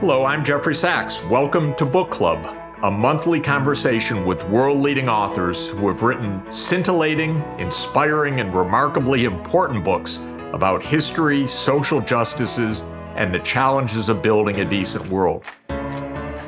Hello, I'm Jeffrey Sachs. Welcome to Book Club, a monthly conversation with world leading authors who have written scintillating, inspiring, and remarkably important books about history, social justices, and the challenges of building a decent world.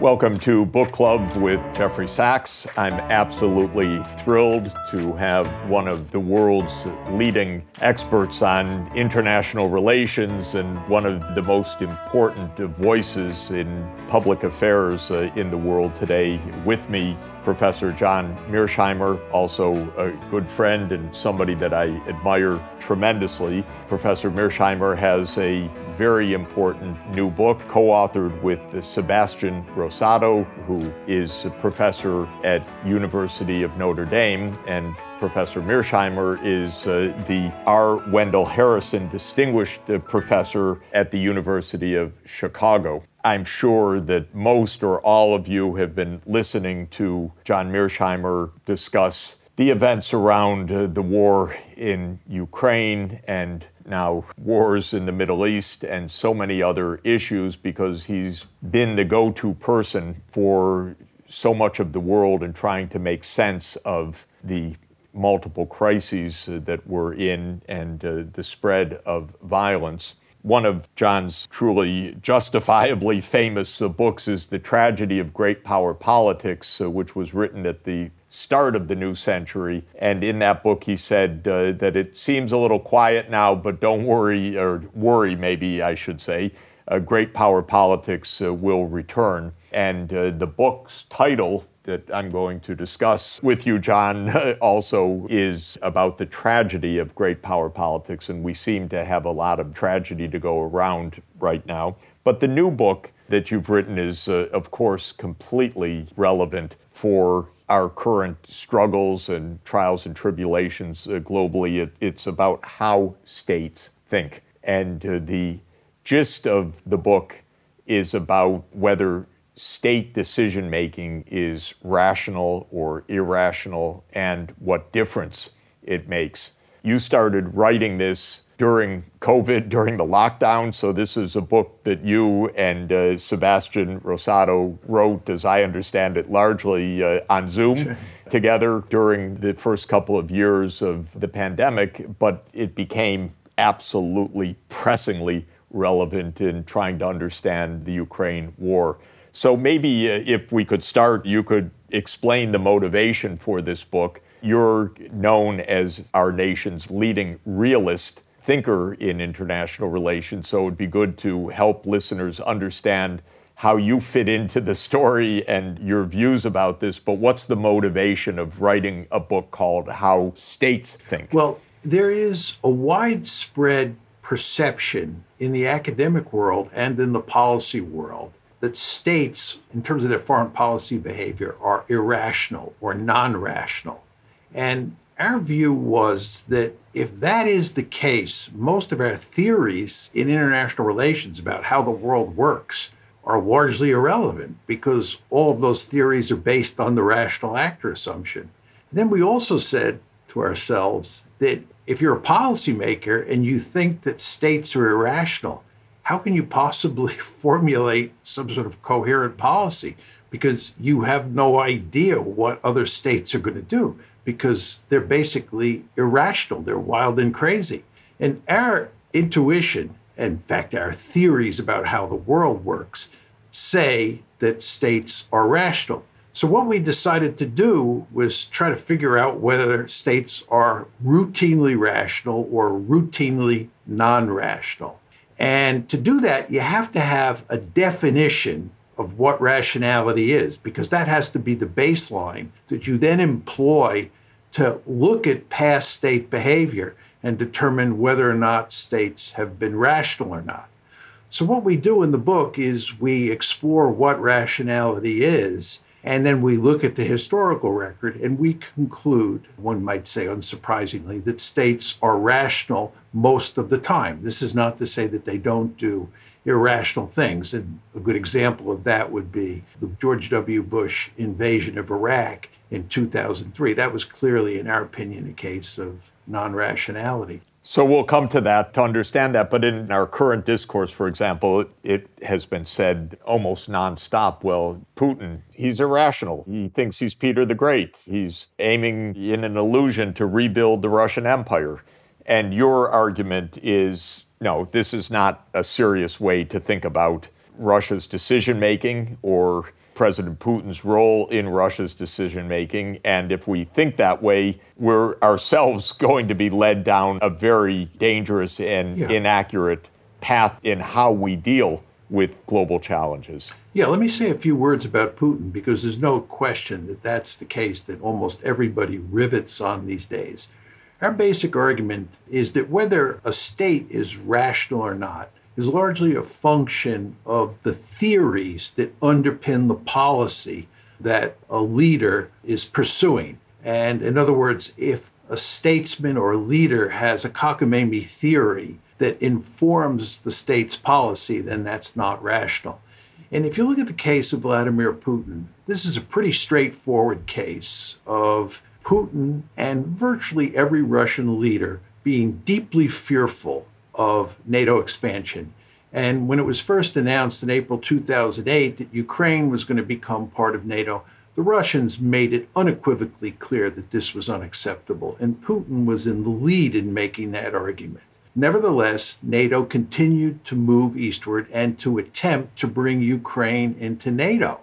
Welcome to Book Club with Jeffrey Sachs. I'm absolutely thrilled to have one of the world's leading experts on international relations and one of the most important voices in public affairs uh, in the world today with me Professor John Mearsheimer, also a good friend and somebody that I admire tremendously. Professor Mearsheimer has a very important new book co authored with Sebastian Rosato, who is a professor at University of Notre Dame. And Professor Mearsheimer is uh, the R. Wendell Harrison Distinguished uh, Professor at the University of Chicago. I'm sure that most or all of you have been listening to John Mearsheimer discuss the events around uh, the war in Ukraine and now wars in the Middle East and so many other issues because he's been the go to person for so much of the world in trying to make sense of the multiple crises uh, that we're in and uh, the spread of violence. One of John's truly justifiably famous uh, books is The Tragedy of Great Power Politics, uh, which was written at the start of the new century. And in that book, he said uh, that it seems a little quiet now, but don't worry, or worry maybe I should say, uh, Great Power Politics uh, will return. And the book's title, that I'm going to discuss with you, John, also is about the tragedy of great power politics, and we seem to have a lot of tragedy to go around right now. But the new book that you've written is, uh, of course, completely relevant for our current struggles and trials and tribulations uh, globally. It, it's about how states think. And uh, the gist of the book is about whether state decision making is rational or irrational and what difference it makes. You started writing this during COVID, during the lockdown, so this is a book that you and uh, Sebastian Rosato wrote, as I understand it, largely uh, on Zoom. Sure. Together during the first couple of years of the pandemic, but it became absolutely pressingly relevant in trying to understand the Ukraine war. So maybe uh, if we could start, you could explain the motivation for this book. You're known as our nation's leading realist thinker in international relations, so it would be good to help listeners understand how you fit into the story and your views about this, but what's the motivation of writing a book called How States Think? Well, there is a widespread perception in the academic world and in the policy world that states, in terms of their foreign policy behavior, are irrational or non rational. And our view was that if that is the case, most of our theories in international relations about how the world works are largely irrelevant because all of those theories are based on the rational actor assumption. And then we also said to ourselves that if you're a policymaker and you think that states are irrational, how can you possibly formulate some sort of coherent policy? Because you have no idea what other states are going to do because they're basically irrational, they're wild and crazy. And our intuition, in fact, our theories about how the world works, say that states are rational. So, what we decided to do was try to figure out whether states are routinely rational or routinely non rational. And to do that, you have to have a definition of what rationality is, because that has to be the baseline that you then employ to look at past state behavior and determine whether or not states have been rational or not. So, what we do in the book is we explore what rationality is and then we look at the historical record and we conclude, one might say unsurprisingly, that states are rational most of the time. This is not to say that they don't do irrational things. And a good example of that would be the George W. Bush invasion of Iraq in 2003. That was clearly, in our opinion, a case of non rationality. So we'll come to that to understand that. But in our current discourse, for example, it, it, has been said almost nonstop well, Putin, he's irrational. He thinks he's Peter the Great. He's aiming in an illusion to rebuild the Russian Empire. And your argument is no, this is not a serious way to think about Russia's decision making or President Putin's role in Russia's decision making. And if we think that way, we're ourselves going to be led down a very dangerous and yeah. inaccurate path in how we deal with global challenges. Yeah, let me say a few words about Putin because there's no question that that's the case that almost everybody rivets on these days. Our basic argument is that whether a state is rational or not, is largely a function of the theories that underpin the policy that a leader is pursuing. And in other words, if a statesman or a leader has a cockamamie theory that informs the state's policy, then that's not rational. And if you look at the case of Vladimir Putin, this is a pretty straightforward case of Putin and virtually every Russian leader being deeply fearful of NATO expansion. And when it was first announced in April 2008 that Ukraine was going to become part of NATO, the Russians made it unequivocally clear that this was unacceptable, and Putin was in the lead in making that argument. Nevertheless, NATO continued to move eastward and to attempt to bring Ukraine into NATO.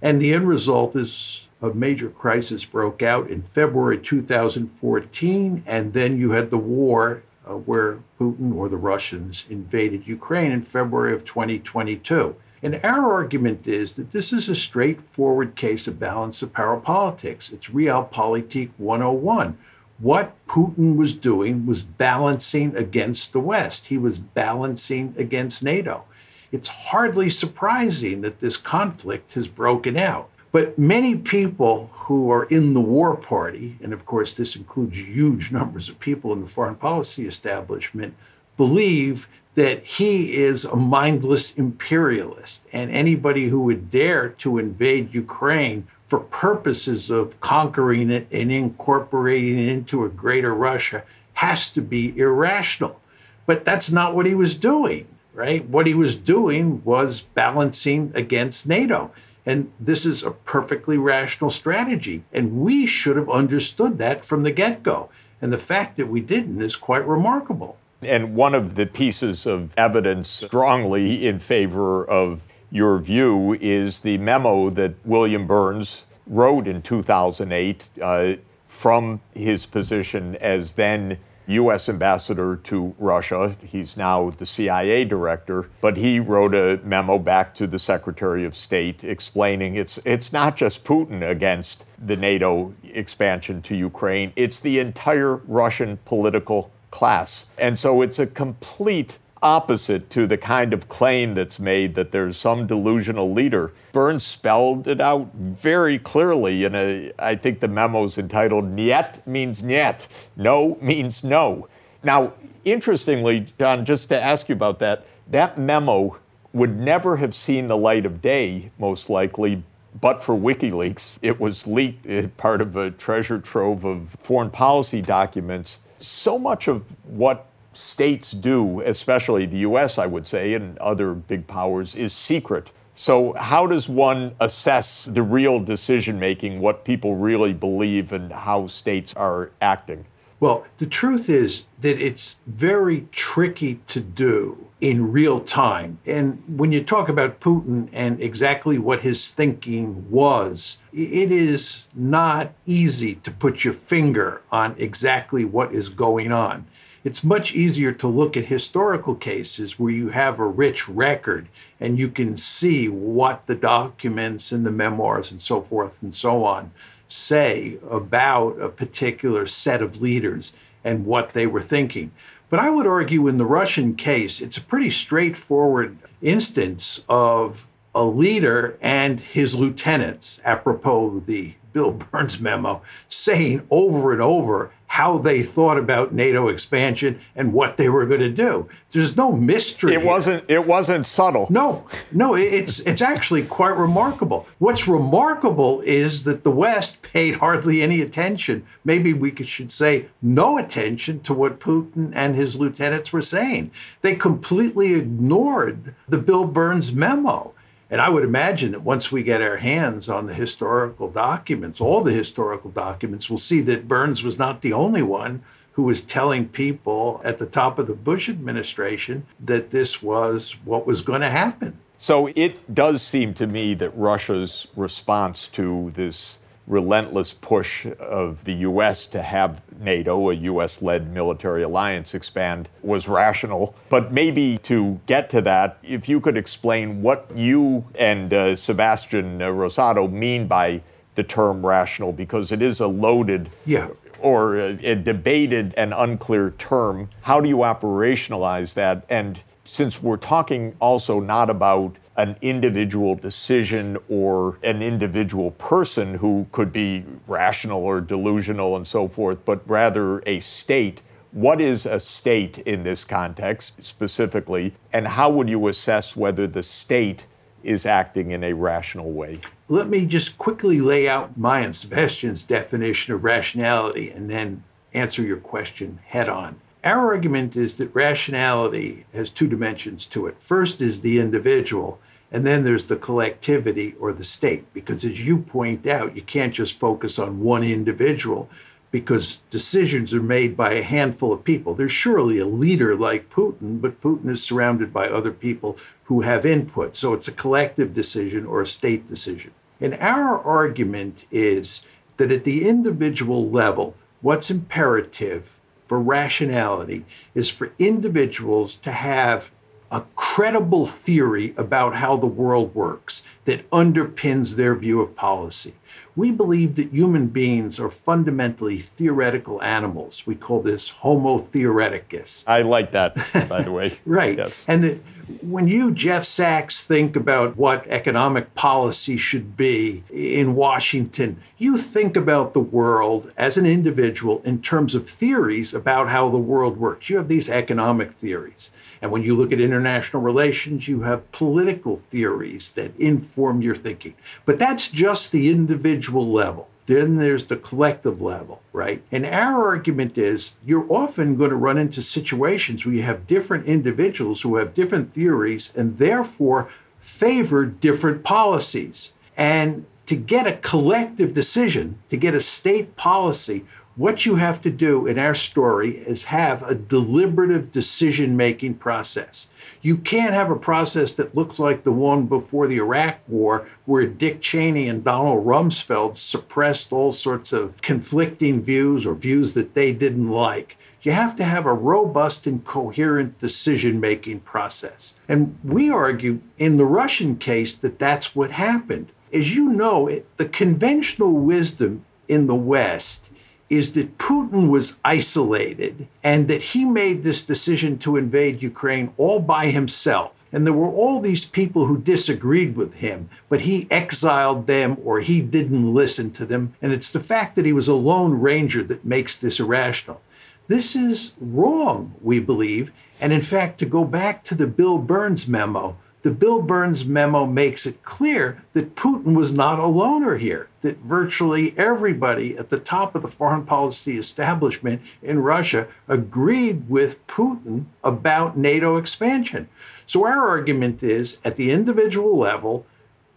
And the end result is a major crisis broke out in February 2014, and then you had the war uh, where Putin or the Russians invaded Ukraine in February of 2022. And our argument is that this is a straightforward case of balance of power politics. It's Realpolitik 101. What Putin was doing was balancing against the West, he was balancing against NATO. It's hardly surprising that this conflict has broken out. But many people who are in the war party, and of course, this includes huge numbers of people in the foreign policy establishment, believe that he is a mindless imperialist. And anybody who would dare to invade Ukraine for purposes of conquering it and incorporating it into a greater Russia has to be irrational. But that's not what he was doing, right? What he was doing was balancing against NATO. And this is a perfectly rational strategy. And we should have understood that from the get go. And the fact that we didn't is quite remarkable. And one of the pieces of evidence strongly in favor of your view is the memo that William Burns wrote in 2008 uh, from his position as then U.S. ambassador to Russia. He's now the CIA director, but he wrote a memo back to the Secretary of State explaining it's it's not just Putin against the NATO expansion to Ukraine; it's the entire Russian political class, and so it's a complete opposite to the kind of claim that's made that there's some delusional leader. Burns spelled it out very clearly in a, I think the memo's entitled Nyet means Nyet, no means no. Now, interestingly, John, just to ask you about that, that memo would never have seen the light of day, most likely, but for WikiLeaks. It was leaked, eh, part of a treasure trove of foreign policy documents. So much of what states do, especially the US, I would say, and other big powers, is secret. So, how does one assess the real decision making, what people really believe, and how states are acting? Well, the truth is that it's very tricky to do in real time. And when you talk about Putin and exactly what his thinking was, it is not easy to put your finger on exactly what is going on. It's much easier to look at historical cases where you have a rich record and you can see what the documents and the memoirs and so forth and so on say about a particular set of leaders and what they were thinking. But I would argue in the Russian case, it's a pretty straightforward instance of a leader and his lieutenants, apropos the Bill Burns memo, saying over and over how they thought about NATO expansion and what they were going to do. There's no mystery. It here. wasn't. It wasn't subtle. No, no, it's it's actually quite remarkable. What's remarkable is that the West paid hardly any attention. Maybe we should say no attention to what Putin and his lieutenants were saying. They completely ignored the Bill Burns memo. And I would imagine that once we get our hands on the historical documents, all the historical documents, we'll see that Burns was not the only one who was telling people at the top of the Bush administration that this was what was going to happen. So it does seem to me that Russia's response to this relentless push of the U.S. to have NATO, a U.S. led military alliance, expand was rational. But maybe to get to that, if you could explain what you and uh, Sebastian Rosato mean by the term rational, because it is a loaded yeah. or a, a debated and unclear term. How do you operationalize that? And since we're talking also not about an individual decision or an individual person who could be rational or delusional and so forth, but rather a state. What is a state in this context specifically, and how would you assess whether the state is acting in a rational way? Let me just quickly lay out my and Sebastian's definition of rationality and then answer your question head on. Our argument is that rationality has two dimensions to it. First is the individual, and then there's the collectivity or the state, because as you point out, you can't just focus on one individual because decisions are made by a handful of people. There's surely a leader like Putin, but Putin is surrounded by other people who have input. So it's a collective decision or a state decision. And our argument is that at the individual level, what's imperative for rationality is for individuals to have a credible theory about how the world works that underpins their view of policy. We believe that human beings are fundamentally theoretical animals. We call this Homo theoreticus. I like that, by the way. right. Yes. And that when you, Jeff Sachs, think about what economic policy should be in Washington, you think about the world as an individual in terms of theories about how the world works. You have these economic theories. And when you look at international relations, you have political theories that inform your thinking. But that's just the individual level. Then there's the collective level, right? And our argument is you're often going to run into situations where you have different individuals who have different theories and therefore favor different policies. And to get a collective decision, to get a state policy, what you have to do in our story is have a deliberative decision making process. You can't have a process that looks like the one before the Iraq War, where Dick Cheney and Donald Rumsfeld suppressed all sorts of conflicting views or views that they didn't like. You have to have a robust and coherent decision making process. And we argue in the Russian case that that's what happened. As you know, it, the conventional wisdom in the West is that Putin was isolated and that he made this decision to invade Ukraine all by himself. And there were all these people who disagreed with him, but he exiled them or he didn't listen to them. And it's the fact that he was a lone ranger that makes this irrational. This is wrong, we believe. And in fact, to go back to the Bill Burns memo, the Bill Burns memo makes it clear that Putin was not a loner here, that virtually everybody at the top of the foreign policy establishment in Russia agreed with Putin about NATO expansion. So our argument is at the individual level,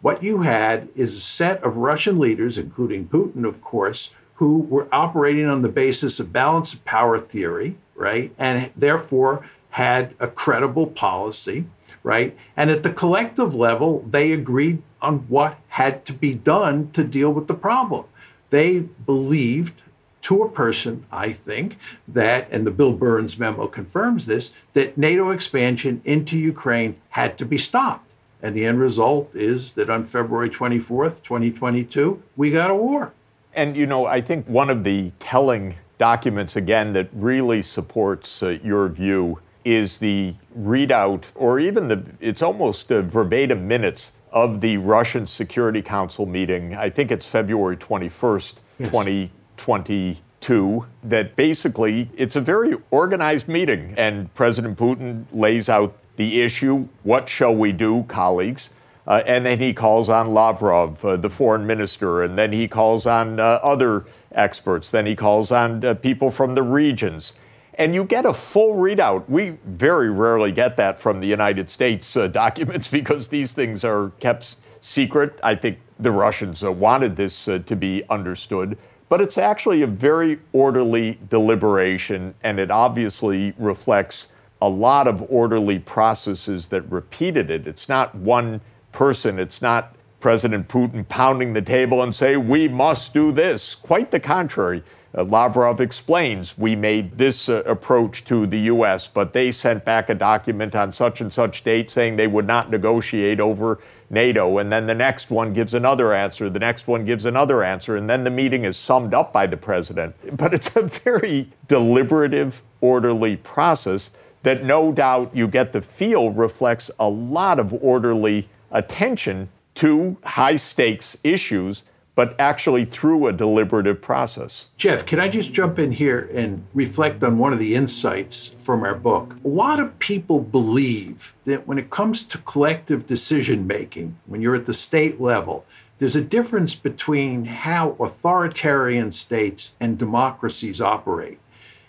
what you had is a set of Russian leaders, including Putin, of course, who were operating on the basis of balance of power theory, right? And therefore had a credible policy right? And at the collective level, they agreed on what had to be done to deal with the problem. They believed to a person, I think, that, and the Bill Burns memo confirms this, that NATO expansion into Ukraine had to be stopped. And the end result is that on February 24th, 2022, we got a war. And, you know, I think one of the telling documents, again, that really supports uh, your view is the readout, or even the, it's almost verbatim minutes of the Russian Security Council meeting. I think it's February 21st, yes. 2022. that basically it's a very organized meeting, and President Putin lays out the issue what shall we do, colleagues? Uh, and then he calls on Lavrov, uh, the foreign minister, and then he calls on uh, other experts, then he calls on uh, people from the regions. And you get a full readout. We very rarely get that from the United States uh, documents because these things are kept secret. I think the Russians uh, wanted this to be understood. But it's actually a very orderly deliberation, and it obviously reflects a lot of orderly processes that repeated it. It's not one person, it's not President Putin pounding the table and say, we must do this. Quite the contrary. Uh, Lavrov explains we made this uh, approach to the U.S., but they sent back a document on such and such date saying they would not negotiate over NATO. And then the next one gives another answer, the next one gives another answer, and then the meeting is summed up by the president. But it's a very deliberative, orderly process that no doubt you get the feel reflects a lot of orderly attention to high stakes issues, but actually through a deliberative process. Jeff, can I just jump in here and reflect on one of the insights from our book? A lot of people believe that when it comes to collective decision making, when you're at the state level, there's a difference between how authoritarian states and democracies operate.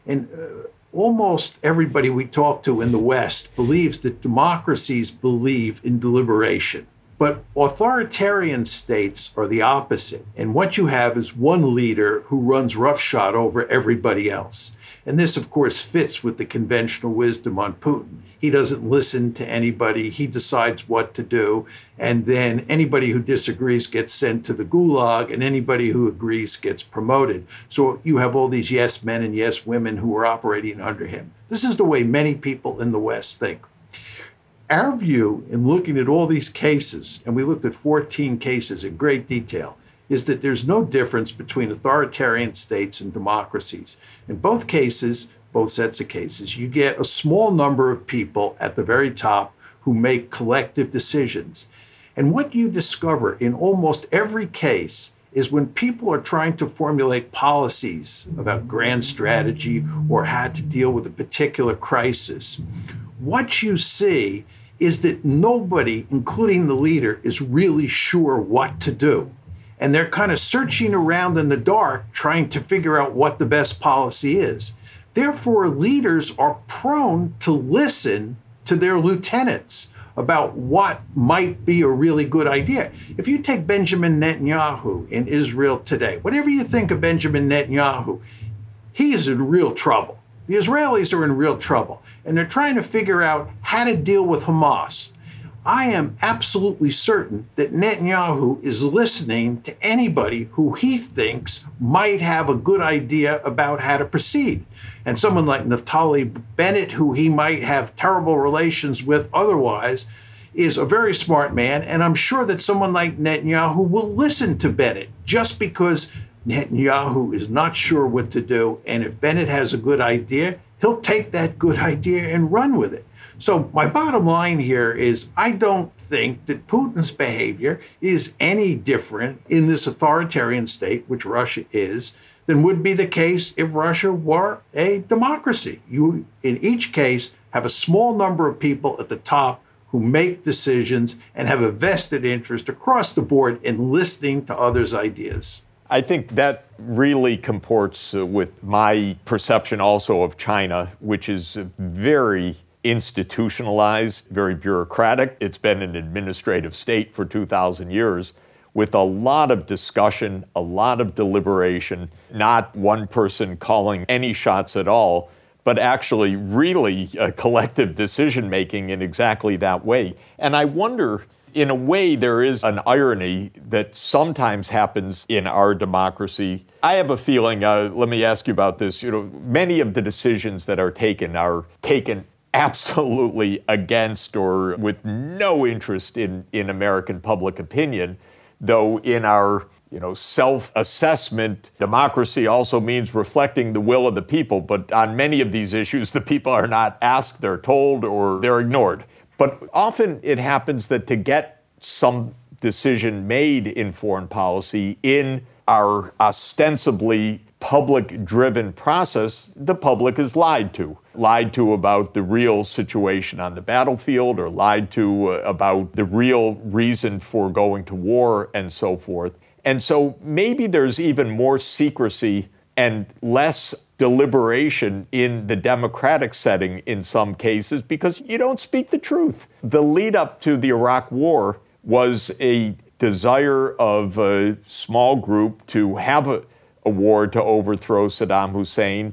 And uh, almost everybody we talk to in the West believes that democracies believe in deliberation. But authoritarian states are the opposite. And what you have is one leader who runs roughshod over everybody else. And this, of course, fits with the conventional wisdom on Putin. He doesn't listen to anybody, he decides what to do. And then anybody who disagrees gets sent to the gulag, and anybody who agrees gets promoted. So you have all these yes men and yes women who are operating under him. This is the way many people in the West think. Our view in looking at all these cases, and we looked at 14 cases in great detail, is that there's no difference between authoritarian states and democracies. In both cases, both sets of cases, you get a small number of people at the very top who make collective decisions. And what you discover in almost every case is when people are trying to formulate policies about grand strategy or how to deal with a particular crisis, what you see is that nobody, including the leader, is really sure what to do. And they're kind of searching around in the dark trying to figure out what the best policy is. Therefore, leaders are prone to listen to their lieutenants about what might be a really good idea. If you take Benjamin Netanyahu in Israel today, whatever you think of Benjamin Netanyahu, he is in real trouble. The Israelis are in real trouble, and they're trying to figure out how to deal with Hamas. I am absolutely certain that Netanyahu is listening to anybody who he thinks might have a good idea about how to proceed. And someone like Naftali Bennett, who he might have terrible relations with otherwise, is a very smart man. And I'm sure that someone like Netanyahu will listen to Bennett just because Netanyahu is not sure what to do. And if Bennett has a good idea, he'll take that good idea and run with it. So, my bottom line here is I don't think that Putin's behavior is any different in this authoritarian state, which Russia is, than would be the case if Russia were a democracy. You, in each case, have a small number of people at the top who make decisions and have a vested interest across the board in listening to others' ideas. I think that really comports uh, with my perception also of China, which is very institutionalized, very bureaucratic. It's been an administrative state for 2,000 years with a lot of discussion, a lot of deliberation, not one person calling any shots at all, but actually really a collective decision making in exactly that way. And I wonder, in a way, there is an irony that sometimes happens in our democracy. I have a feeling, uh, let me ask you about this. You know, many of the decisions that are taken are taken absolutely against or with no interest in, in American public opinion, though in our you know, self-assessment, democracy also means reflecting the will of the people. But on many of these issues, the people are not asked, they're told, or they're ignored. But often it happens that to get some decision made in foreign policy in our ostensibly public driven process, the public is lied to. Lied to about the real situation on the battlefield or lied to uh, about the real reason for going to war and so forth. And so maybe there's even more secrecy and less deliberation in the democratic setting in some cases because you don't speak the truth. The lead up to the Iraq War was a desire of a small group to have a, a war to overthrow Saddam Hussein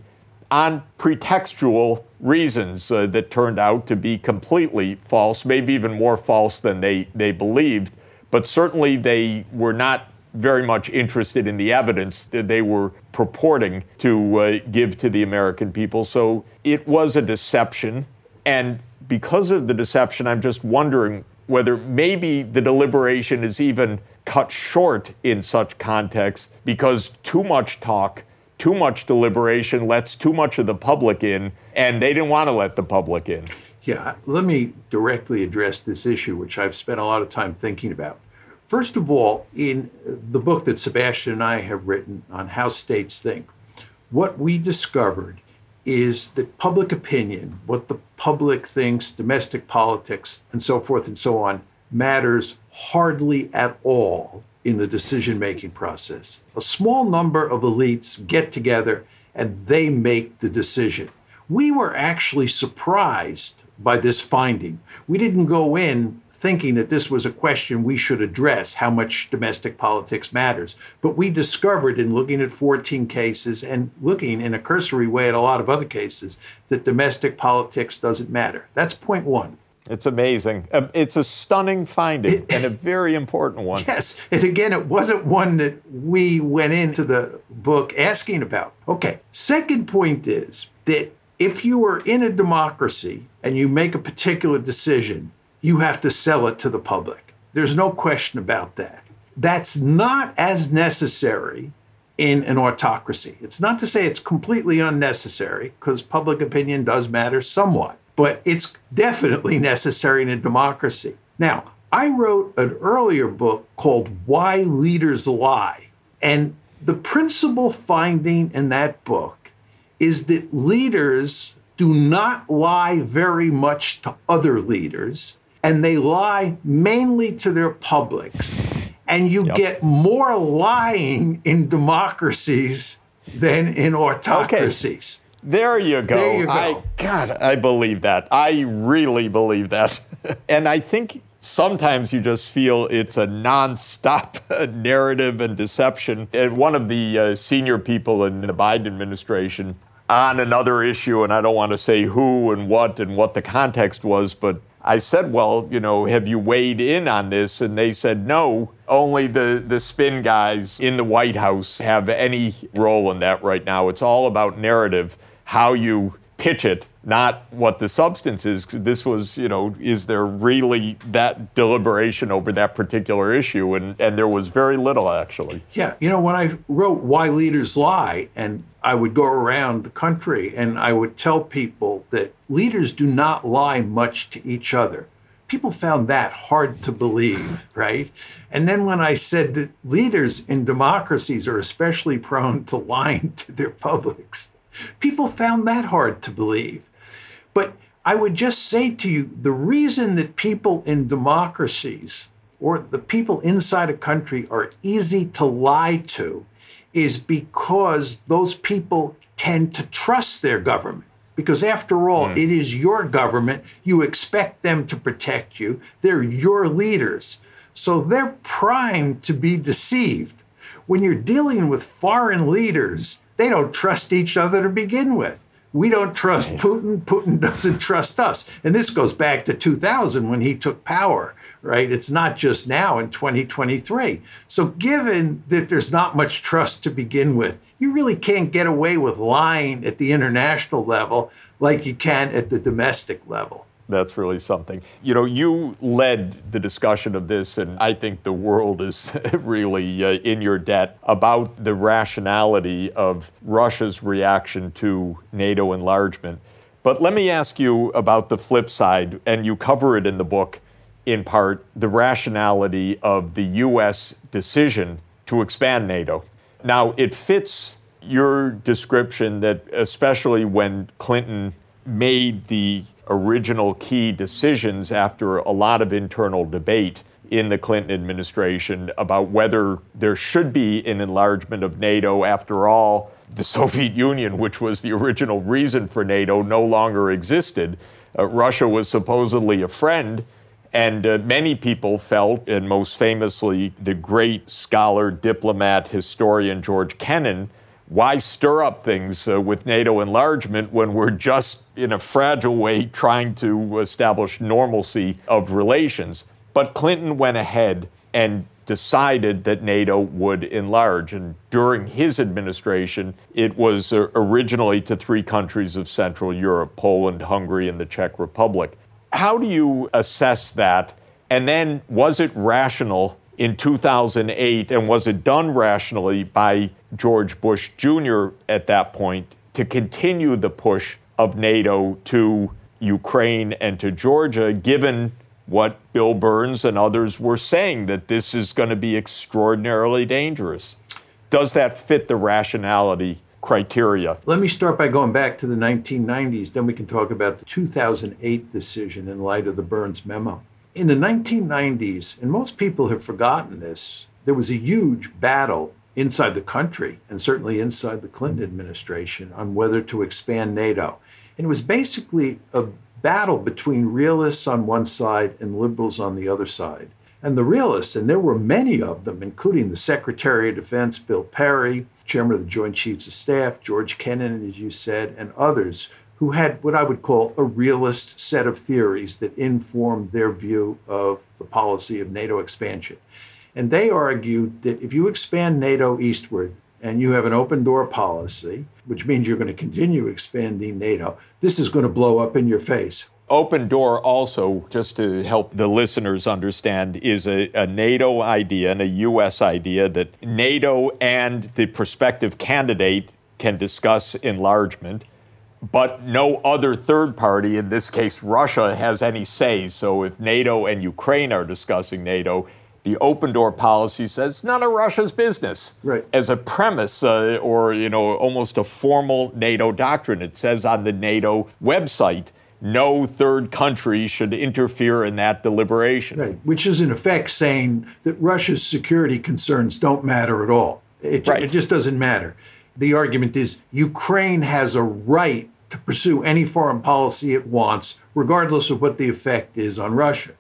on pretextual reasons uh, that turned out to be completely false, maybe even more false than they, they believed. But certainly they were not very much interested in the evidence that they were purporting to uh, give to the American people. So it was a deception. And because of the deception, I'm just wondering whether maybe the deliberation is even cut short in such contexts because too much talk, too much deliberation lets too much of the public in, and they didn't want to let the public in. Yeah, let me directly address this issue, which I've spent a lot of time thinking about. First of all, in the book that Sebastian and I have written on how states think, what we discovered is that public opinion, what the public thinks, domestic politics, and so forth and so on, matters hardly at all in the decision making process. A small number of elites get together and they make the decision. We were actually surprised by this finding. We didn't go in thinking that this was a question we should address how much domestic politics matters. But we discovered in looking at 14 cases and looking in a cursory way at a lot of other cases that domestic politics doesn't matter. That's point one. It's amazing. Um, it's a stunning finding and a very important one. Yes. And again, it wasn't one that we went into the book asking about. Okay. Second point is that if you are in a democracy and you make a particular decision, you have to sell it to the public. There's no question about that. That's not as necessary in an autocracy. It's not to say it's completely unnecessary, because public opinion does matter somewhat, but it's definitely necessary in a democracy. Now, I wrote an earlier book called Why Leaders Lie. And the principal finding in that book is that leaders do not lie very much to other leaders and they lie mainly to their publics. And you yep. get more lying in democracies than in autocracies. Okay. There you go. There you go. I, God, I believe that. I really believe that. and I think sometimes you just feel it's a nonstop narrative and deception. And one of the uh, senior people in the Biden administration on another issue, and I don't want to say who and what and what the context was, but I said, Well, you know, have you weighed in on this? And they said, No, only the, the spin guys in the White House have any role in that right now. It's all about narrative, how you pitch it, not what the substance is. This was, you know, is there really that deliberation over that particular issue? And, and there was very little, actually. Yeah. You know, when I wrote Why Leaders Lie, and I would go around the country and I would tell people that leaders do not lie much to each other. People found that hard to believe, right? And then when I said that leaders in democracies are especially prone to lying to their publics, People found that hard to believe. But I would just say to you the reason that people in democracies or the people inside a country are easy to lie to is because those people tend to trust their government. Because after all, mm. it is your government. You expect them to protect you. They're your leaders. So they're primed to be deceived. When you're dealing with foreign leaders, they don't trust each other to begin with. We don't trust Putin. Putin doesn't trust us. And this goes back to 2000 when he took power, right? It's not just now in 2023. So, given that there's not much trust to begin with, you really can't get away with lying at the international level like you can at the domestic level that's really something. You know, you led the discussion of this, and I think the world is really uh, in your debt about the rationality of Russia's reaction to NATO enlargement. But let me ask you about the flip side, and you cover it in the book in part the rationality of the U.S. decision to expand NATO. Now, it fits your description that, especially when Clinton made the original key decisions after a lot of internal debate in the Clinton administration about whether there should be an enlargement of NATO. After all, the Soviet Union, which was the original reason for NATO, no longer existed. Uh, Russia was supposedly a friend. And uh, many people felt, and most famously, the great scholar, diplomat, historian George Kennan, why stir up things uh, with NATO enlargement when we're just, in a fragile way, trying to establish normalcy of relations? But Clinton went ahead and decided that NATO would enlarge. And during his administration, it was uh, originally to three countries of Central Europe Poland, Hungary, and the Czech Republic. How do you assess that? And then, was it rational in 2008, and was it done rationally by George Bush Jr. at that point to continue the push of NATO to Ukraine and to Georgia, given what Bill Burns and others were saying that this is going to be extraordinarily dangerous? Does that fit the rationality criteria? Let me start by going back to the 1990s, then we can talk about the 2008 decision in light of the Burns memo. In the 1990s, and most people have forgotten this, there was a huge battle inside the country and certainly inside the Clinton administration on whether to expand NATO. And it was basically a battle between realists on one side and liberals on the other side. And the realists, and there were many of them, including the Secretary of Defense, Bill Perry, Chairman of the Joint Chiefs of Staff, George Kennan, as you said, and others who had what I would call a realist set of theories that informed their view of the policy of NATO expansion. And they argued that if you expand NATO eastward and you have an open door policy, which means you're going to continue expanding NATO, this is going to blow up in your face. Open door also, just to help the listeners understand, is a, a, NATO idea and a U.S. idea that NATO and the prospective candidate can discuss enlargement, but no other third party, in this case Russia, has any say. So if NATO and Ukraine are discussing NATO, the open door policy says none of Russia's business. Right. As a premise, uh, or you know, almost a formal NATO doctrine, it says on the NATO website, no third country should interfere in that deliberation. Right. Which is in effect saying that Russia's security concerns don't matter at all. It, right. it just doesn't matter. The argument is Ukraine has a right to pursue any foreign policy it wants, regardless of what the effect is on Russia.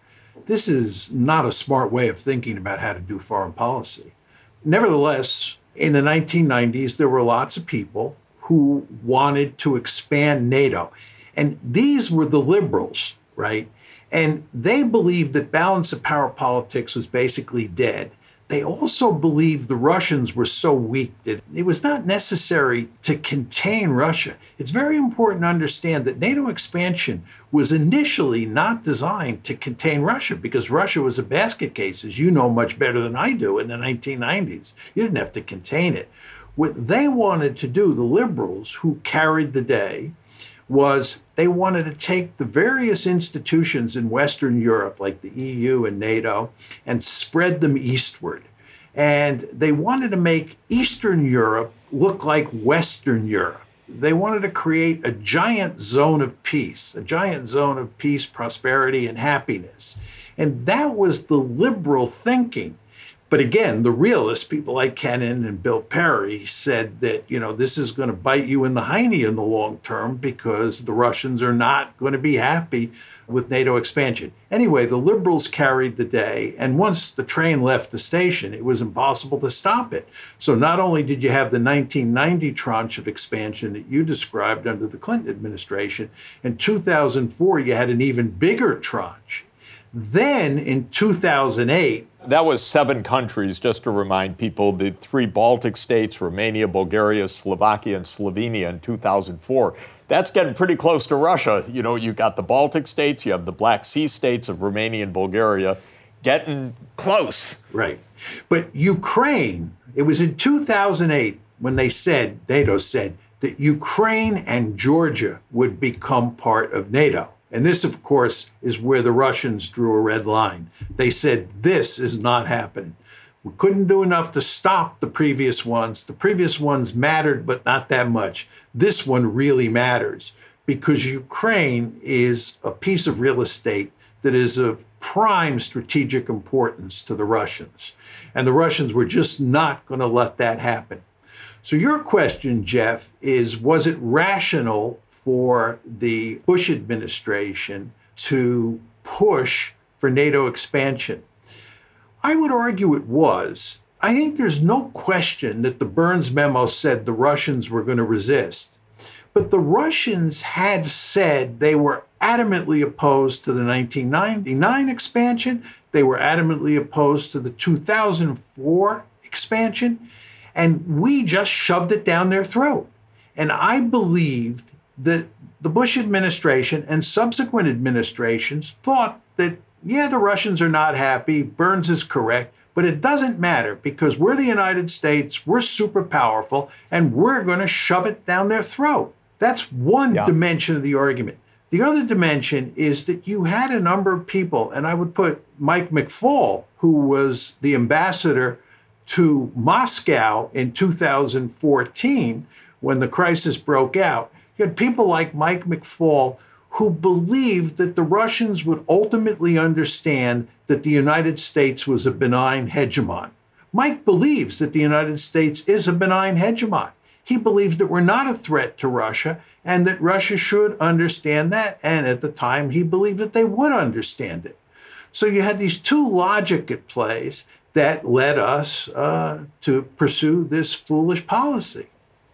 This is not a smart way of thinking about how to do foreign policy. Nevertheless, in the 1990s, there were lots of people who wanted to expand NATO. And these were the liberals, right? And they believed that balance of power politics was basically dead they also believed the Russians were so weak that it was not necessary to contain Russia. It's very important to understand that NATO expansion was initially not designed to contain Russia because Russia was a basket case, as you know much better than I do, in the 1990s. You didn't have to contain it. What they wanted to do, the liberals who carried the day, was they wanted to take the various institutions in Western Europe, like the EU and NATO, and spread them eastward. And they wanted to make Eastern Europe look like Western Europe. They wanted to create a giant zone of peace, a giant zone of peace, prosperity, and happiness. And that was the liberal thinking. But again, the realists, people like Kennan and Bill Perry, said that, you know, this is going to bite you in the hiney in the long term because the Russians are not going to be happy with NATO expansion. Anyway, the liberals carried the day, and once the train left the station, it was impossible to stop it. So not only did you have the 1990 tranche of expansion that you described under the Clinton administration, in 2004, you had an even bigger tranche. Then in 2008, that was seven countries, just to remind people the three Baltic states, Romania, Bulgaria, Slovakia, and Slovenia in 2004. That's getting pretty close to Russia. You know, you got the Baltic states, you have the Black Sea states of Romania and Bulgaria getting close. Right. But Ukraine, it was in 2008 when they said, NATO said, that Ukraine and Georgia would become part of NATO. And this, of course, is where the Russians drew a red line. They said, this is not happening. We couldn't do enough to stop the previous ones. The previous ones mattered, but not that much. This one really matters because Ukraine is a piece of real estate that is of prime strategic importance to the Russians. And the Russians were just not going to let that happen. So, your question, Jeff, is was it rational for the Bush administration to push for NATO expansion? I would argue it was. I think there's no question that the Burns memo said the Russians were going to resist. But the Russians had said they were adamantly opposed to the 1999 expansion. They were adamantly opposed to the 2004 expansion. And we just shoved it down their throat. And I believed that the Bush administration and subsequent administrations thought that, yeah, the Russians are not happy, Burns is correct, but it doesn't matter because we're the United States, we're super powerful, and we're going to shove it down their throat. That's one yeah. dimension of the argument. The other dimension is that you had a number of people, and I would put Mike McFaul, who was the ambassador to Moscow in 2014 when the crisis broke out. You had people like Mike McFaul who believed that the Russians would ultimately understand that the United States was a benign hegemon. Mike believes that the United States is a benign hegemon. He believes that we're not a threat to Russia and that Russia should understand that. And at the time, he believed that they would understand it. So you had these two logic at plays that led us uh, to pursue this foolish policy.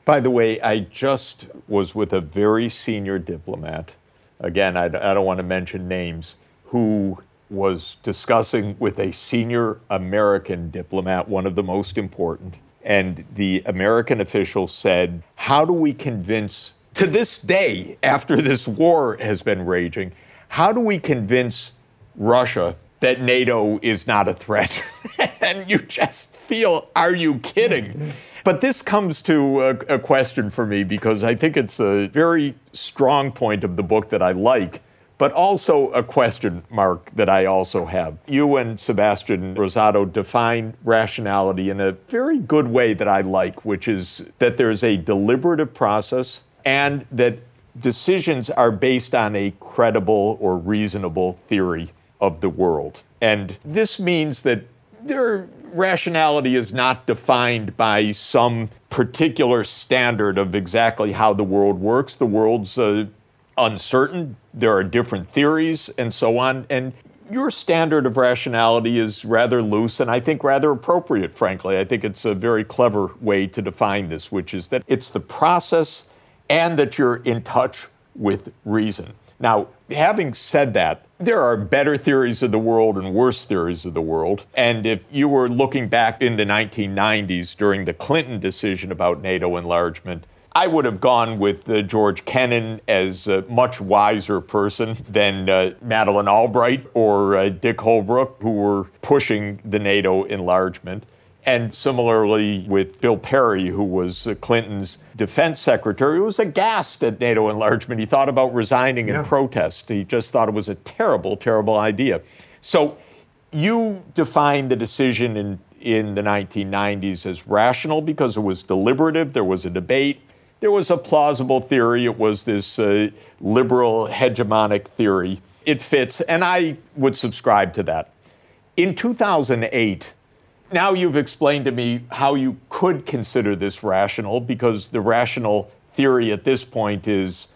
By the way, I just was with a very senior diplomat. Again, I, I don't want to mention names, who was discussing with a senior American diplomat, one of the most important, and the American official said, How do we convince, to this day, after this war has been raging, how do we convince Russia that NATO is not a threat? and you just feel, Are you kidding? But this comes to a, a, question for me because I think it's a very strong point of the book that I like but also a question mark that I also have. You and Sebastian Rosato define rationality in a very good way that I like, which is that there's a deliberative process and that decisions are based on a credible or reasonable theory of the world. And this means that their rationality is not defined by some particular standard of exactly how the world works. The world's uh, uncertain. There are different theories and so on. And your standard of rationality is rather loose and I think rather appropriate, frankly. I think it's a very clever way to define this, which is that it's the process and that you're in touch with reason. Now, having said that, there are better theories of the world and worse theories of the world. And if you were looking back in the 1990s during the Clinton decision about NATO enlargement, I would have gone with uh, George Kennan as a much wiser person than uh, Madeleine Albright or uh, Dick Holbrooke, who were pushing the NATO enlargement. And similarly with Bill Perry, who was uh, Clinton's defense secretary, who was aghast at NATO enlargement. He thought about resigning yeah. in protest. He just thought it was a terrible, terrible idea. So you define the decision in, in the 1990s as rational because it was deliberative, there was a debate, there was a plausible theory. It was this uh, liberal hegemonic theory. It fits, and I would subscribe to that. In 2008, now you've explained to me how you could consider this rational because the rational theory at this point is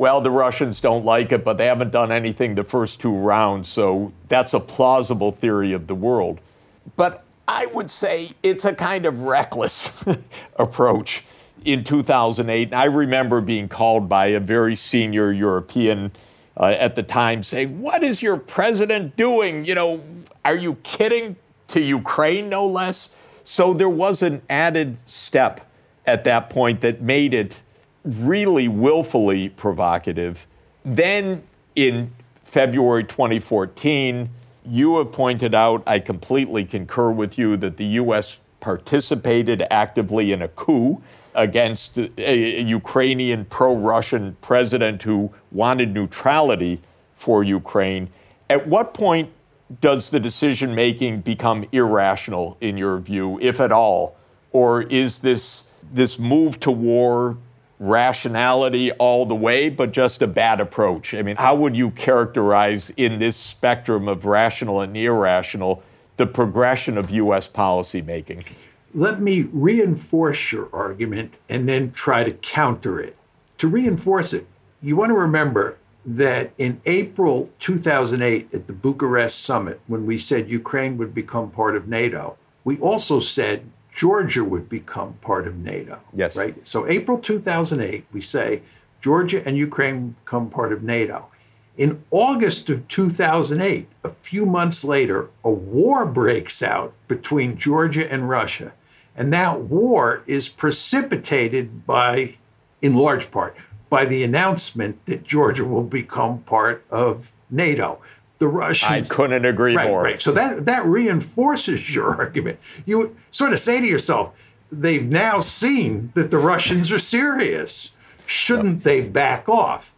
well, the Russians don't like it, but they haven't done anything the first two rounds, so that's a plausible theory of the world. But I would say it's a kind of reckless approach in 2008. I remember being called by a very senior European uh, at the time saying, What is your president doing? You know, are you kidding? To Ukraine, no less. So there was an added step at that point that made it really willfully provocative. Then in February 2014, you have pointed out, I completely concur with you, that the U.S. participated actively in a coup against a, Ukrainian pro Russian president who wanted neutrality for Ukraine. At what point does the decision making become irrational in your view, if at all? Or is this this move to war rationality all the way, but just a bad approach? I mean, how would you characterize in this spectrum of rational and irrational the progression of U.S. policymaking? Let me reinforce your argument and then try to counter it. To reinforce it, you want to remember that in April 2008 at the Bucharest summit, when we said Ukraine would become part of NATO, we also said Georgia would become part of NATO. Yes. Right? So, April 2008, we say Georgia and Ukraine become part of NATO. In August of 2008, a few months later, a war breaks out between Georgia and Russia. And that war is precipitated by, in large part, by the announcement that Georgia will become part of NATO. The Russians. I couldn't agree right, more. Right. So that, that reinforces your argument. You sort of say to yourself, they've now seen that the Russians are serious. Shouldn't they back off?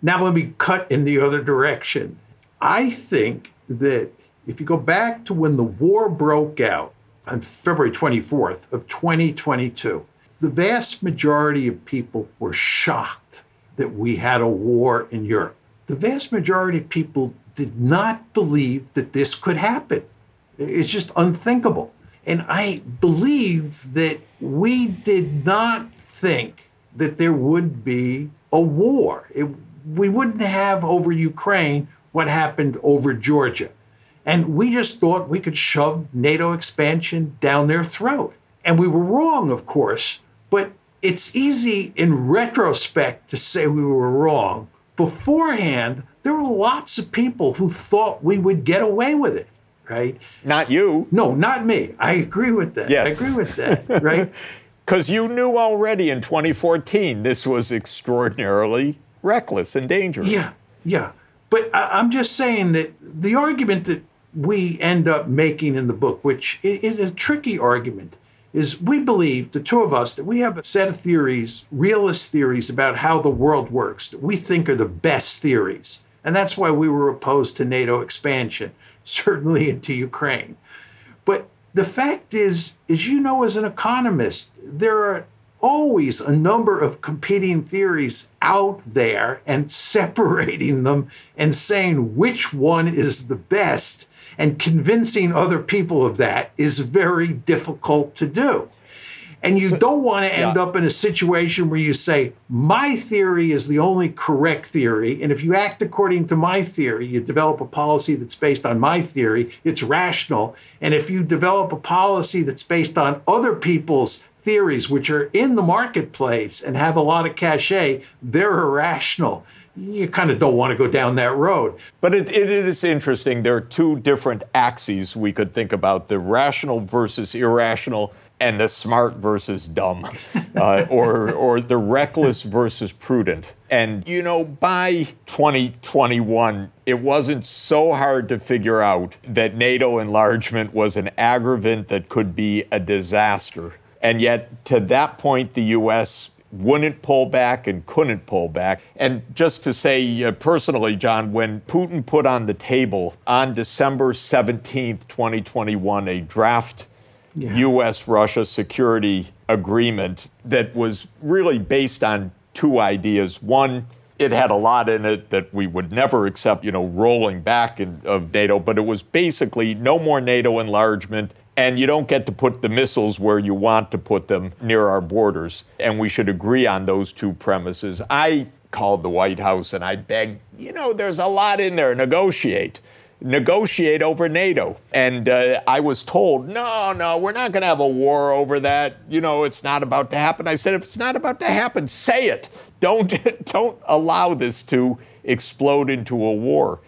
Now let me cut in the other direction. I think that if you go back to when the war broke out on February 24th of 2022, the vast majority of people were shocked that we had a war in Europe. The vast majority of people did not believe that this could happen. It's just unthinkable. And I believe that we did not think that there would be a war. It, we wouldn't have over Ukraine what happened over Georgia. And we just thought we could shove NATO expansion down their throat. And we were wrong, of course, but it's easy in retrospect to say we were wrong. Beforehand, there were lots of people who thought we would get away with it, right? Not you. No, not me. I agree with that. Yes. I agree with that, right? Because you knew already in 2014 this was extraordinarily reckless and dangerous. Yeah, yeah. But I, am just saying that the argument that we end up making in the book, which is a tricky argument, is we believe, the two of us, that we have a set of theories, realist theories about how the world works that we think are the best theories. And that's why we were opposed to NATO expansion, certainly into Ukraine. But the fact is, as you know, as an economist, there are always a number of competing theories out there and separating them and saying which one is the best and convincing other people of that is very difficult to do. And you so, don't want to end yeah. up in a situation where you say, my theory is the only correct theory. And if you act according to my theory, you develop a policy that's based on my theory, it's rational. And if you develop a policy that's based on other people's theories, which are in the marketplace and have a lot of cachet, they're irrational you kind of don't want to go down that road. But it, it is interesting. There are two different axes we could think about the rational versus irrational. And the smart versus dumb, uh, or, or the reckless versus prudent. And, you know, by 2021, it wasn't so hard to figure out that NATO enlargement was an aggravant that could be a disaster. And yet, to that point, the U.S wouldn't pull back and couldn't pull back. And just to say uh, personally, John, when Putin put on the table on December 17th, 2021, a draft yeah. U.S. Russia security agreement that was really based on two ideas. One, it had a lot in it that we would never accept, you know, rolling back in, of NATO, but it was basically no more NATO enlargement and you don't get to put the missiles where you want to put them near our borders. And we should agree on those two premises. I called the White House and I begged, you know, there's a lot in there, negotiate. Negotiate over NATO. And uh, I was told, no, no, we're not going to have a war over that. You know, it's not about to happen. I said, if it's not about to happen, say it. Don't, don't allow this to explode into a war.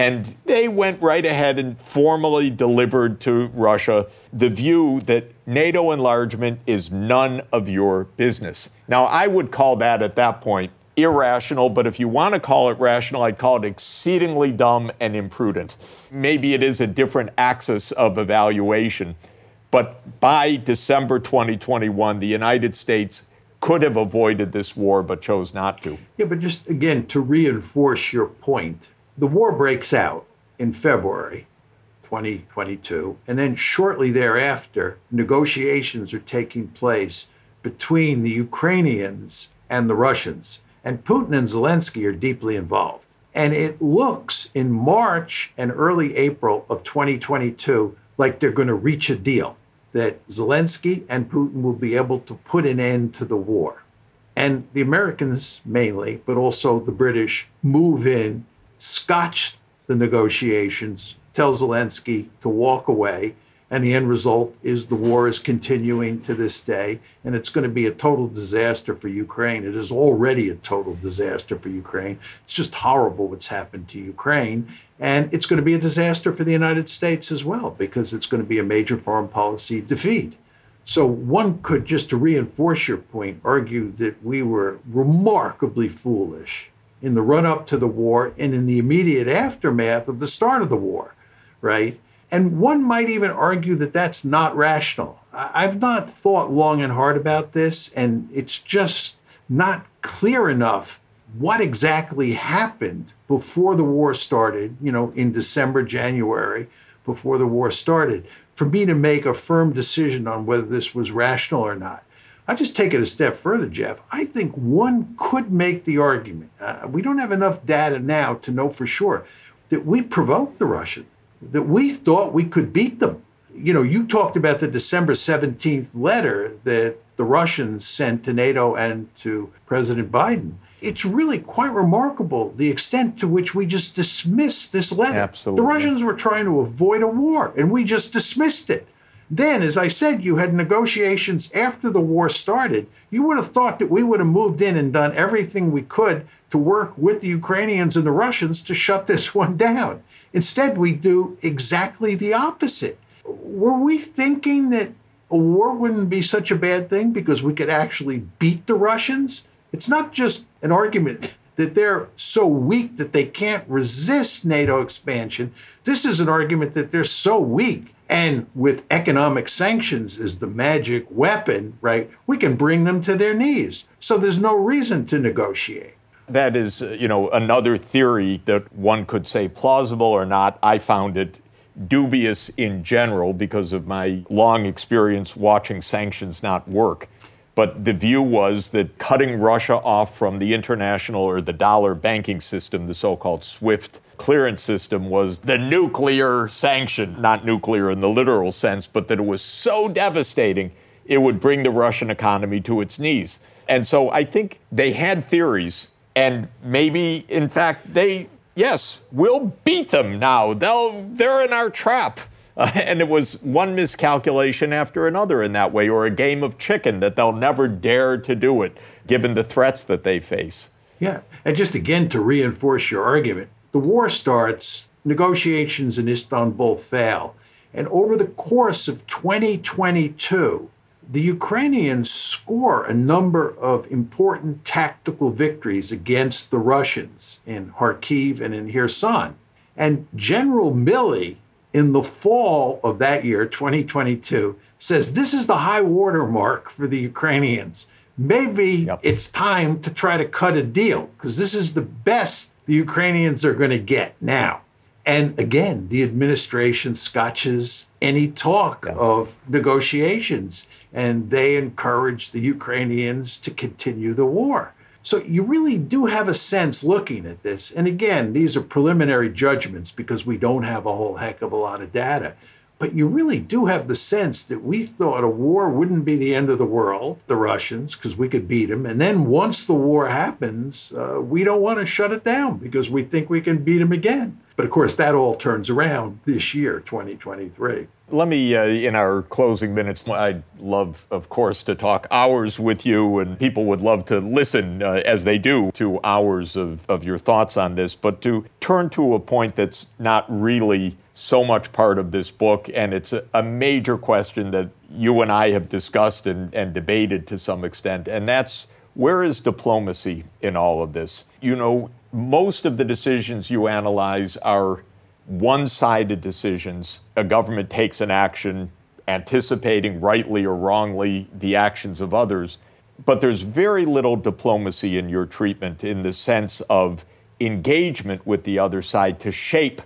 And they went right ahead and formally delivered to Russia the view that NATO enlargement is none of your business. Now, I would call that at that point irrational, but if you want to call it rational, I'd call it exceedingly dumb and imprudent. Maybe it is a different axis of evaluation. But by December 2021, the United States could have avoided this war but chose not to. Yeah, but just again, to reinforce your point, the war breaks out in February. 2022. And then shortly thereafter, negotiations are taking place between the Ukrainians and the Russians. And Putin and Zelensky are deeply involved. And it looks in March and early April of 2022 like they're going to reach a deal that Zelensky and Putin will be able to put an end to the war. And the Americans mainly, but also the British, move in, scotch the negotiations, tell Zelensky to walk away, and the end result is the war is continuing to this day, and it's going to be a total disaster for Ukraine. It is already a total disaster for Ukraine. It's just horrible what's happened to Ukraine. And it's going to be a disaster for the United States as well, because it's going to be a major foreign policy defeat. So one could, just to reinforce your point, argue that we were remarkably foolish in the run up to the war and in the immediate aftermath of the start of the war, right? And one might even argue that that's not rational. I've not thought long and hard about this, and it's just not clear enough what exactly happened before the war started, you know, in December, January, before the war started, for me to make a firm decision on whether this was rational or not. I just take it a step further, Jeff. I think one could make the argument. Uh, we don't have enough data now to know for sure that we provoked the Russians that we thought we could beat them. You know, you talked about the December 17th letter that the Russians sent to NATO and to President Biden. It's really quite remarkable the extent to which we just dismissed this letter. Absolutely. The Russians were trying to avoid a war, and we just dismissed it. Then, as I said, you had negotiations after the war started. You would have thought that we would have moved in and done everything we could to work with the Ukrainians and the Russians to shut this one down. Instead, we do exactly the opposite. Were we thinking that a war wouldn't be such a bad thing because we could actually beat the Russians? It's not just an argument that they're so weak that they can't resist NATO expansion. This is an argument that they're so weak. And with economic sanctions as the magic weapon, right, we can bring them to their knees. So there's no reason to negotiate that is, uh, you know, another theory that one could say plausible or not. I found it dubious in general because of my long experience watching sanctions not work. But the view was that cutting Russia off from the international or the dollar banking system, the so called SWIFT clearance system, was the nuclear sanction, not nuclear in the literal sense, but that it was so devastating it would bring the Russian economy to its knees. And so I think they had theories and maybe, in fact, they, yes, we'll beat them now. They'll, they're in our trap. Uh, and it was one miscalculation after another in that way, or a game of chicken that they'll never dare to do it, given the threats that they face. Yeah. And just again to reinforce your argument, the war starts, negotiations in Istanbul fail. And over the course of 2022, the Ukrainians score a number of important tactical victories against the Russians in Kharkiv and in Kherson. And General Milley, in the fall of that year, 2022, says this is the high water mark for the Ukrainians. Maybe yep. it's time to try to cut a deal because this is the best the Ukrainians are going to get now. And again, the administration scotches any talk yeah. of negotiations, and they encourage the Ukrainians to continue the war. So you really do have a sense looking at this. And again, these are preliminary judgments because we don't have a whole heck of a lot of data. But you really do have the sense that we thought a war wouldn't be the end of the world, the Russians, because we could beat them. And then once the war happens, uh, we don't want to shut it down because we think we can beat them again. But of course, that all turns around this year, 2023. Let me, uh, in our closing minutes, I'd love, of course, to talk hours with you, and people would love to listen, uh, as they do, to hours of, of your thoughts on this. But to turn to a point that's not really so much part of this book, and it's a, a, major question that you and I have discussed and, and debated to some extent, and that's where is diplomacy in all of this? You know, most of the decisions you analyze are one sided decisions. A government takes an action anticipating, rightly or wrongly, the actions of others. But there's very little diplomacy in your treatment in the sense of engagement with the other side to shape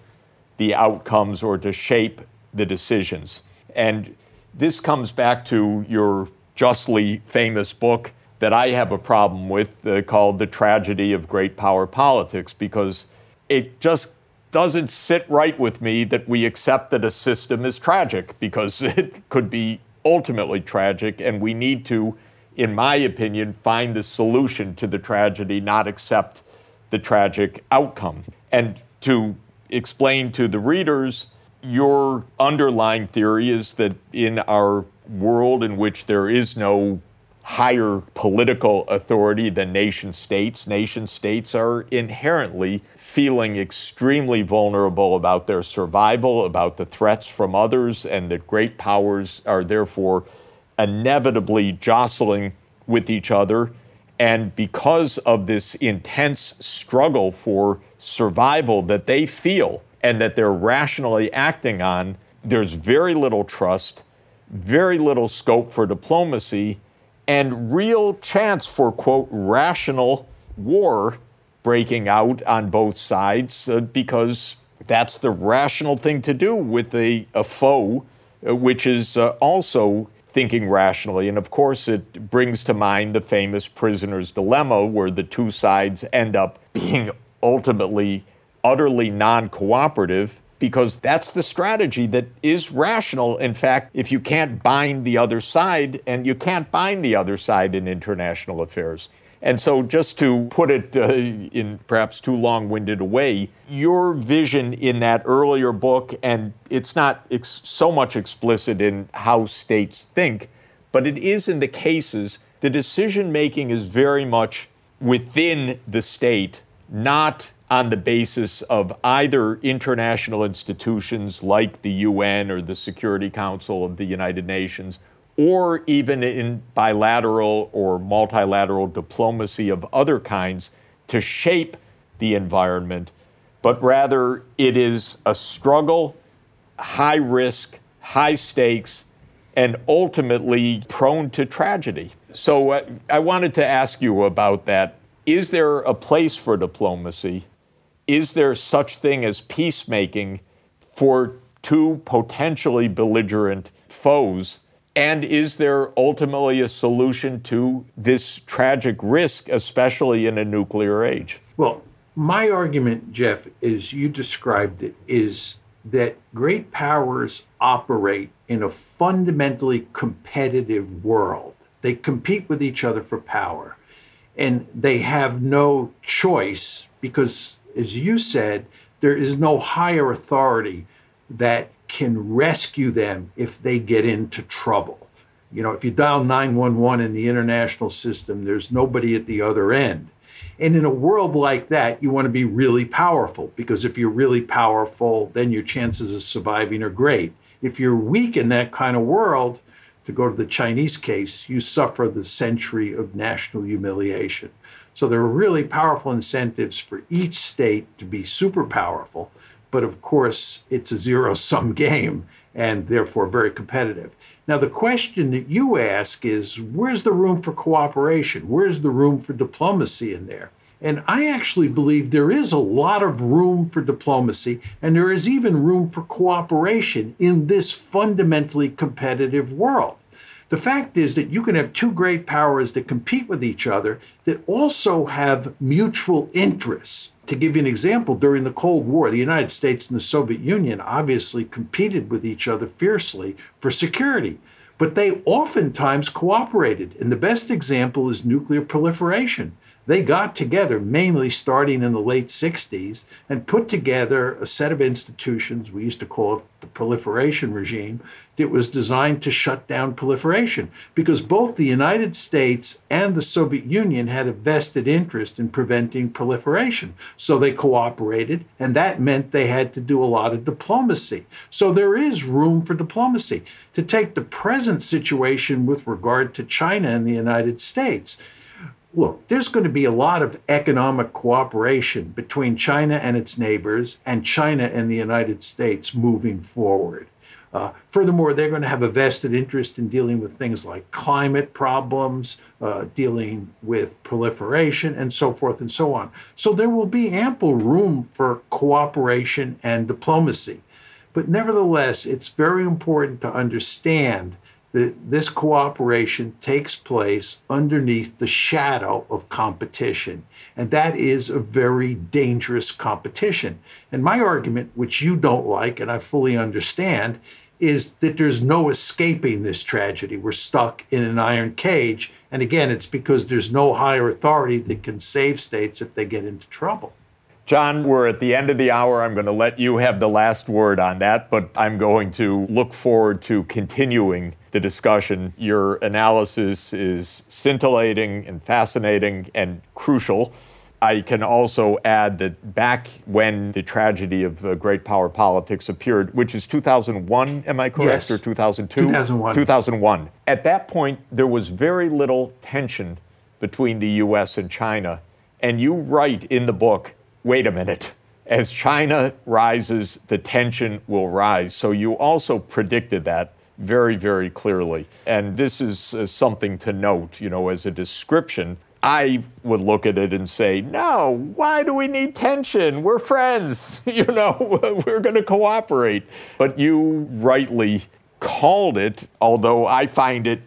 the outcomes or to shape the decisions. And this comes back to your justly famous book that I have a problem with uh, called The Tragedy of Great Power Politics because it just doesn't sit right with me that we accept that a system is tragic because it could be ultimately tragic and we need to in my opinion find the solution to the tragedy not accept the tragic outcome. And to explain to the readers your underlying theory is that in our world in which there is no higher political authority than nation states, nation states are inherently feeling extremely vulnerable about their survival, about the threats from others, and the great powers are therefore inevitably jostling with each other. And because of this intense struggle for survival that they feel and that they're rationally acting on, there's very little trust, very little scope for diplomacy, and real chance for, quote, rational war breaking out on both sides uh, because that's the rational thing to do with a, a foe, uh, which is uh, also thinking rationally. And of course, it brings to mind the famous prisoner's dilemma, where the two sides end up being ultimately utterly non cooperative because that's the strategy that is rational. In fact, if you can't bind the other side, and you can't bind the other side in international affairs. And so, just to put it uh, in perhaps too long winded a way, your vision in that earlier book, and it's not ex- so much explicit in how states think, but it is in the cases, the decision making is very much within the state, not on the basis of either international institutions like the UN or the Security Council of the United Nations, or even in bilateral or multilateral diplomacy of other kinds to shape the environment, but rather it is a struggle, high risk, high stakes, and ultimately prone to tragedy. So uh, I wanted to ask you about that. Is there a place for diplomacy? Is there such thing as peacemaking for two potentially belligerent foes? And is there ultimately a solution to this tragic risk, especially in a nuclear age? Well, my argument, Jeff, as you described it, is that great powers operate in a fundamentally competitive world. They compete with each other for power, and they have no choice because as you said, there is no higher authority that can rescue them if they get into trouble. You know, if you dial 911 in the international system, there's nobody at the other end. And in a world like that, you want to be really powerful because if you're really powerful, then your chances of surviving are great. If you're weak in that kind of world, to go to the Chinese case, you suffer the century of national humiliation. So there are really powerful incentives for each state to be super powerful. But of course, it's a zero sum game and therefore very competitive. Now, the question that you ask is where's the room for cooperation? Where's the room for diplomacy in there? And I actually believe there is a lot of room for diplomacy, and there is even room for cooperation in this fundamentally competitive world. The fact is that you can have two great powers that compete with each other that also have mutual interests. To give you an example, during the Cold War, the United States and the Soviet Union obviously competed with each other fiercely for security, but they oftentimes cooperated. And the best example is nuclear proliferation they got together, mainly starting in the late 60s, and put together a set of institutions, we used to call it the proliferation regime, that was designed to shut down proliferation. Because both the United States and the Soviet Union had a vested interest in preventing proliferation. So they cooperated, and that meant they had to do a lot of diplomacy. So there is room for diplomacy. To take the present situation with regard to China and the United States, look, there's going to be a lot of economic cooperation between China and its neighbors and China and the United States moving forward. Uh, furthermore, they're going to have a vested interest in dealing with things like climate problems, uh, dealing with proliferation, and so forth and so on. So there will be ample room for cooperation and diplomacy. But nevertheless, it's very important to understand this cooperation takes place underneath the shadow of competition. And that is a very dangerous competition. And my argument, which you don't like and I fully understand, is that there's no escaping this tragedy. We're stuck in an iron cage. And again, it's because there's no higher authority that can save states if they get into trouble. John, we're at the end of the hour. I'm going to let you have the last word on that, but I'm going to look forward to continuing the discussion. Your analysis is scintillating and fascinating and crucial. I can also add that back when the tragedy of uh, great power politics appeared, which is 2001, am I correct? Yes. Or 2002? 2001. 2001. At that point, there was very little tension between the US and China. And you write in the book wait a minute. As China rises, the tension will rise. So you also predicted that very, very clearly. And this is uh, something to note, you know, as a description I would look at it and say, no, why do we need tension? We're friends. you know, we're going to cooperate. But you rightly called it, although I find it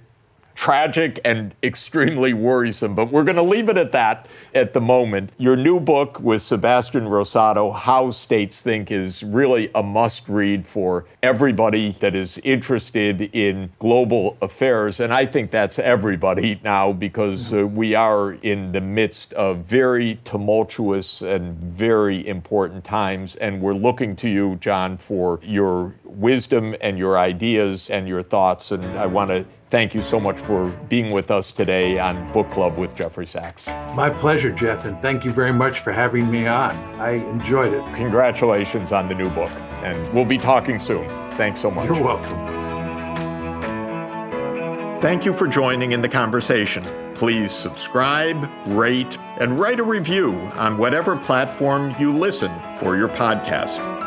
tragic and extremely worrisome. But we're going to leave it at that at the moment. Your new book with Sebastian Rosato, How States Think, is really a must read for everybody that is interested in global affairs. And I think that's everybody now because uh, we are in the midst of very tumultuous and very important times. And we're looking to you, John, for your wisdom and your ideas and your thoughts. And I want to thank you so much for being with us today on Book Club with Jeffrey Sachs. My pleasure, Jeff, and thank you very much for having me on. I enjoyed it. Congratulations on the new book, and we'll be talking soon. Thanks so much. You're welcome. Thank you for joining in the conversation. Please subscribe, rate, and write a review on whatever platform you listen for your podcast.